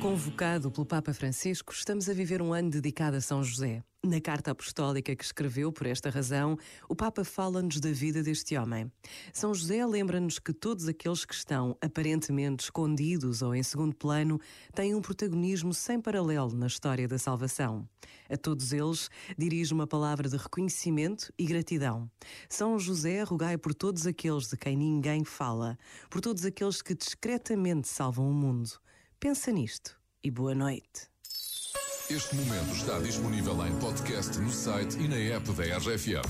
Convocado pelo Papa Francisco, estamos a viver um ano dedicado a São José. Na carta apostólica que escreveu por esta razão, o Papa fala-nos da vida deste homem. São José lembra-nos que todos aqueles que estão aparentemente escondidos ou em segundo plano têm um protagonismo sem paralelo na história da salvação. A todos eles dirige uma palavra de reconhecimento e gratidão. São José rogai por todos aqueles de quem ninguém fala, por todos aqueles que discretamente salvam o mundo. Pensa nisto e boa noite. Este momento está disponível em podcast no site e na app da RFM.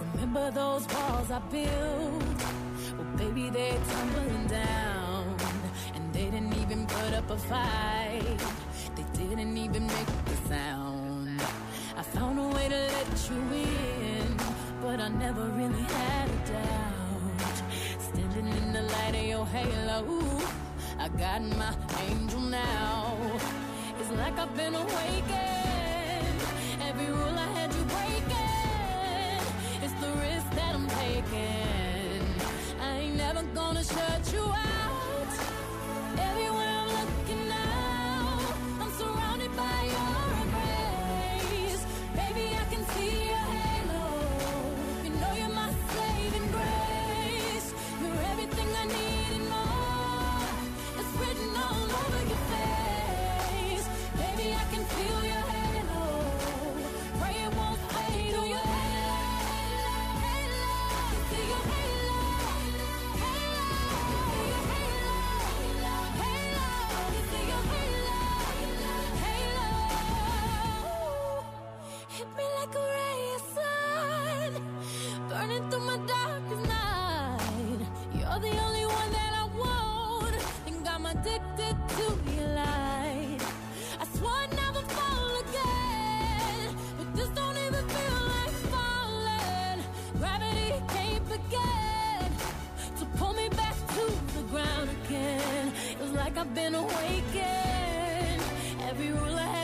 Remember those walls I built? Well, baby, they're tumbling down. And they didn't even put up a fight. Didn't even make a sound. I found a way to let you in, but I never really had a doubt. Standing in the light of your halo, I got my angel now. It's like I've been awakened. Every rule I had you breaking. It's the risk that I'm taking. I ain't never gonna shut you out. I've been awakened. Every rule I had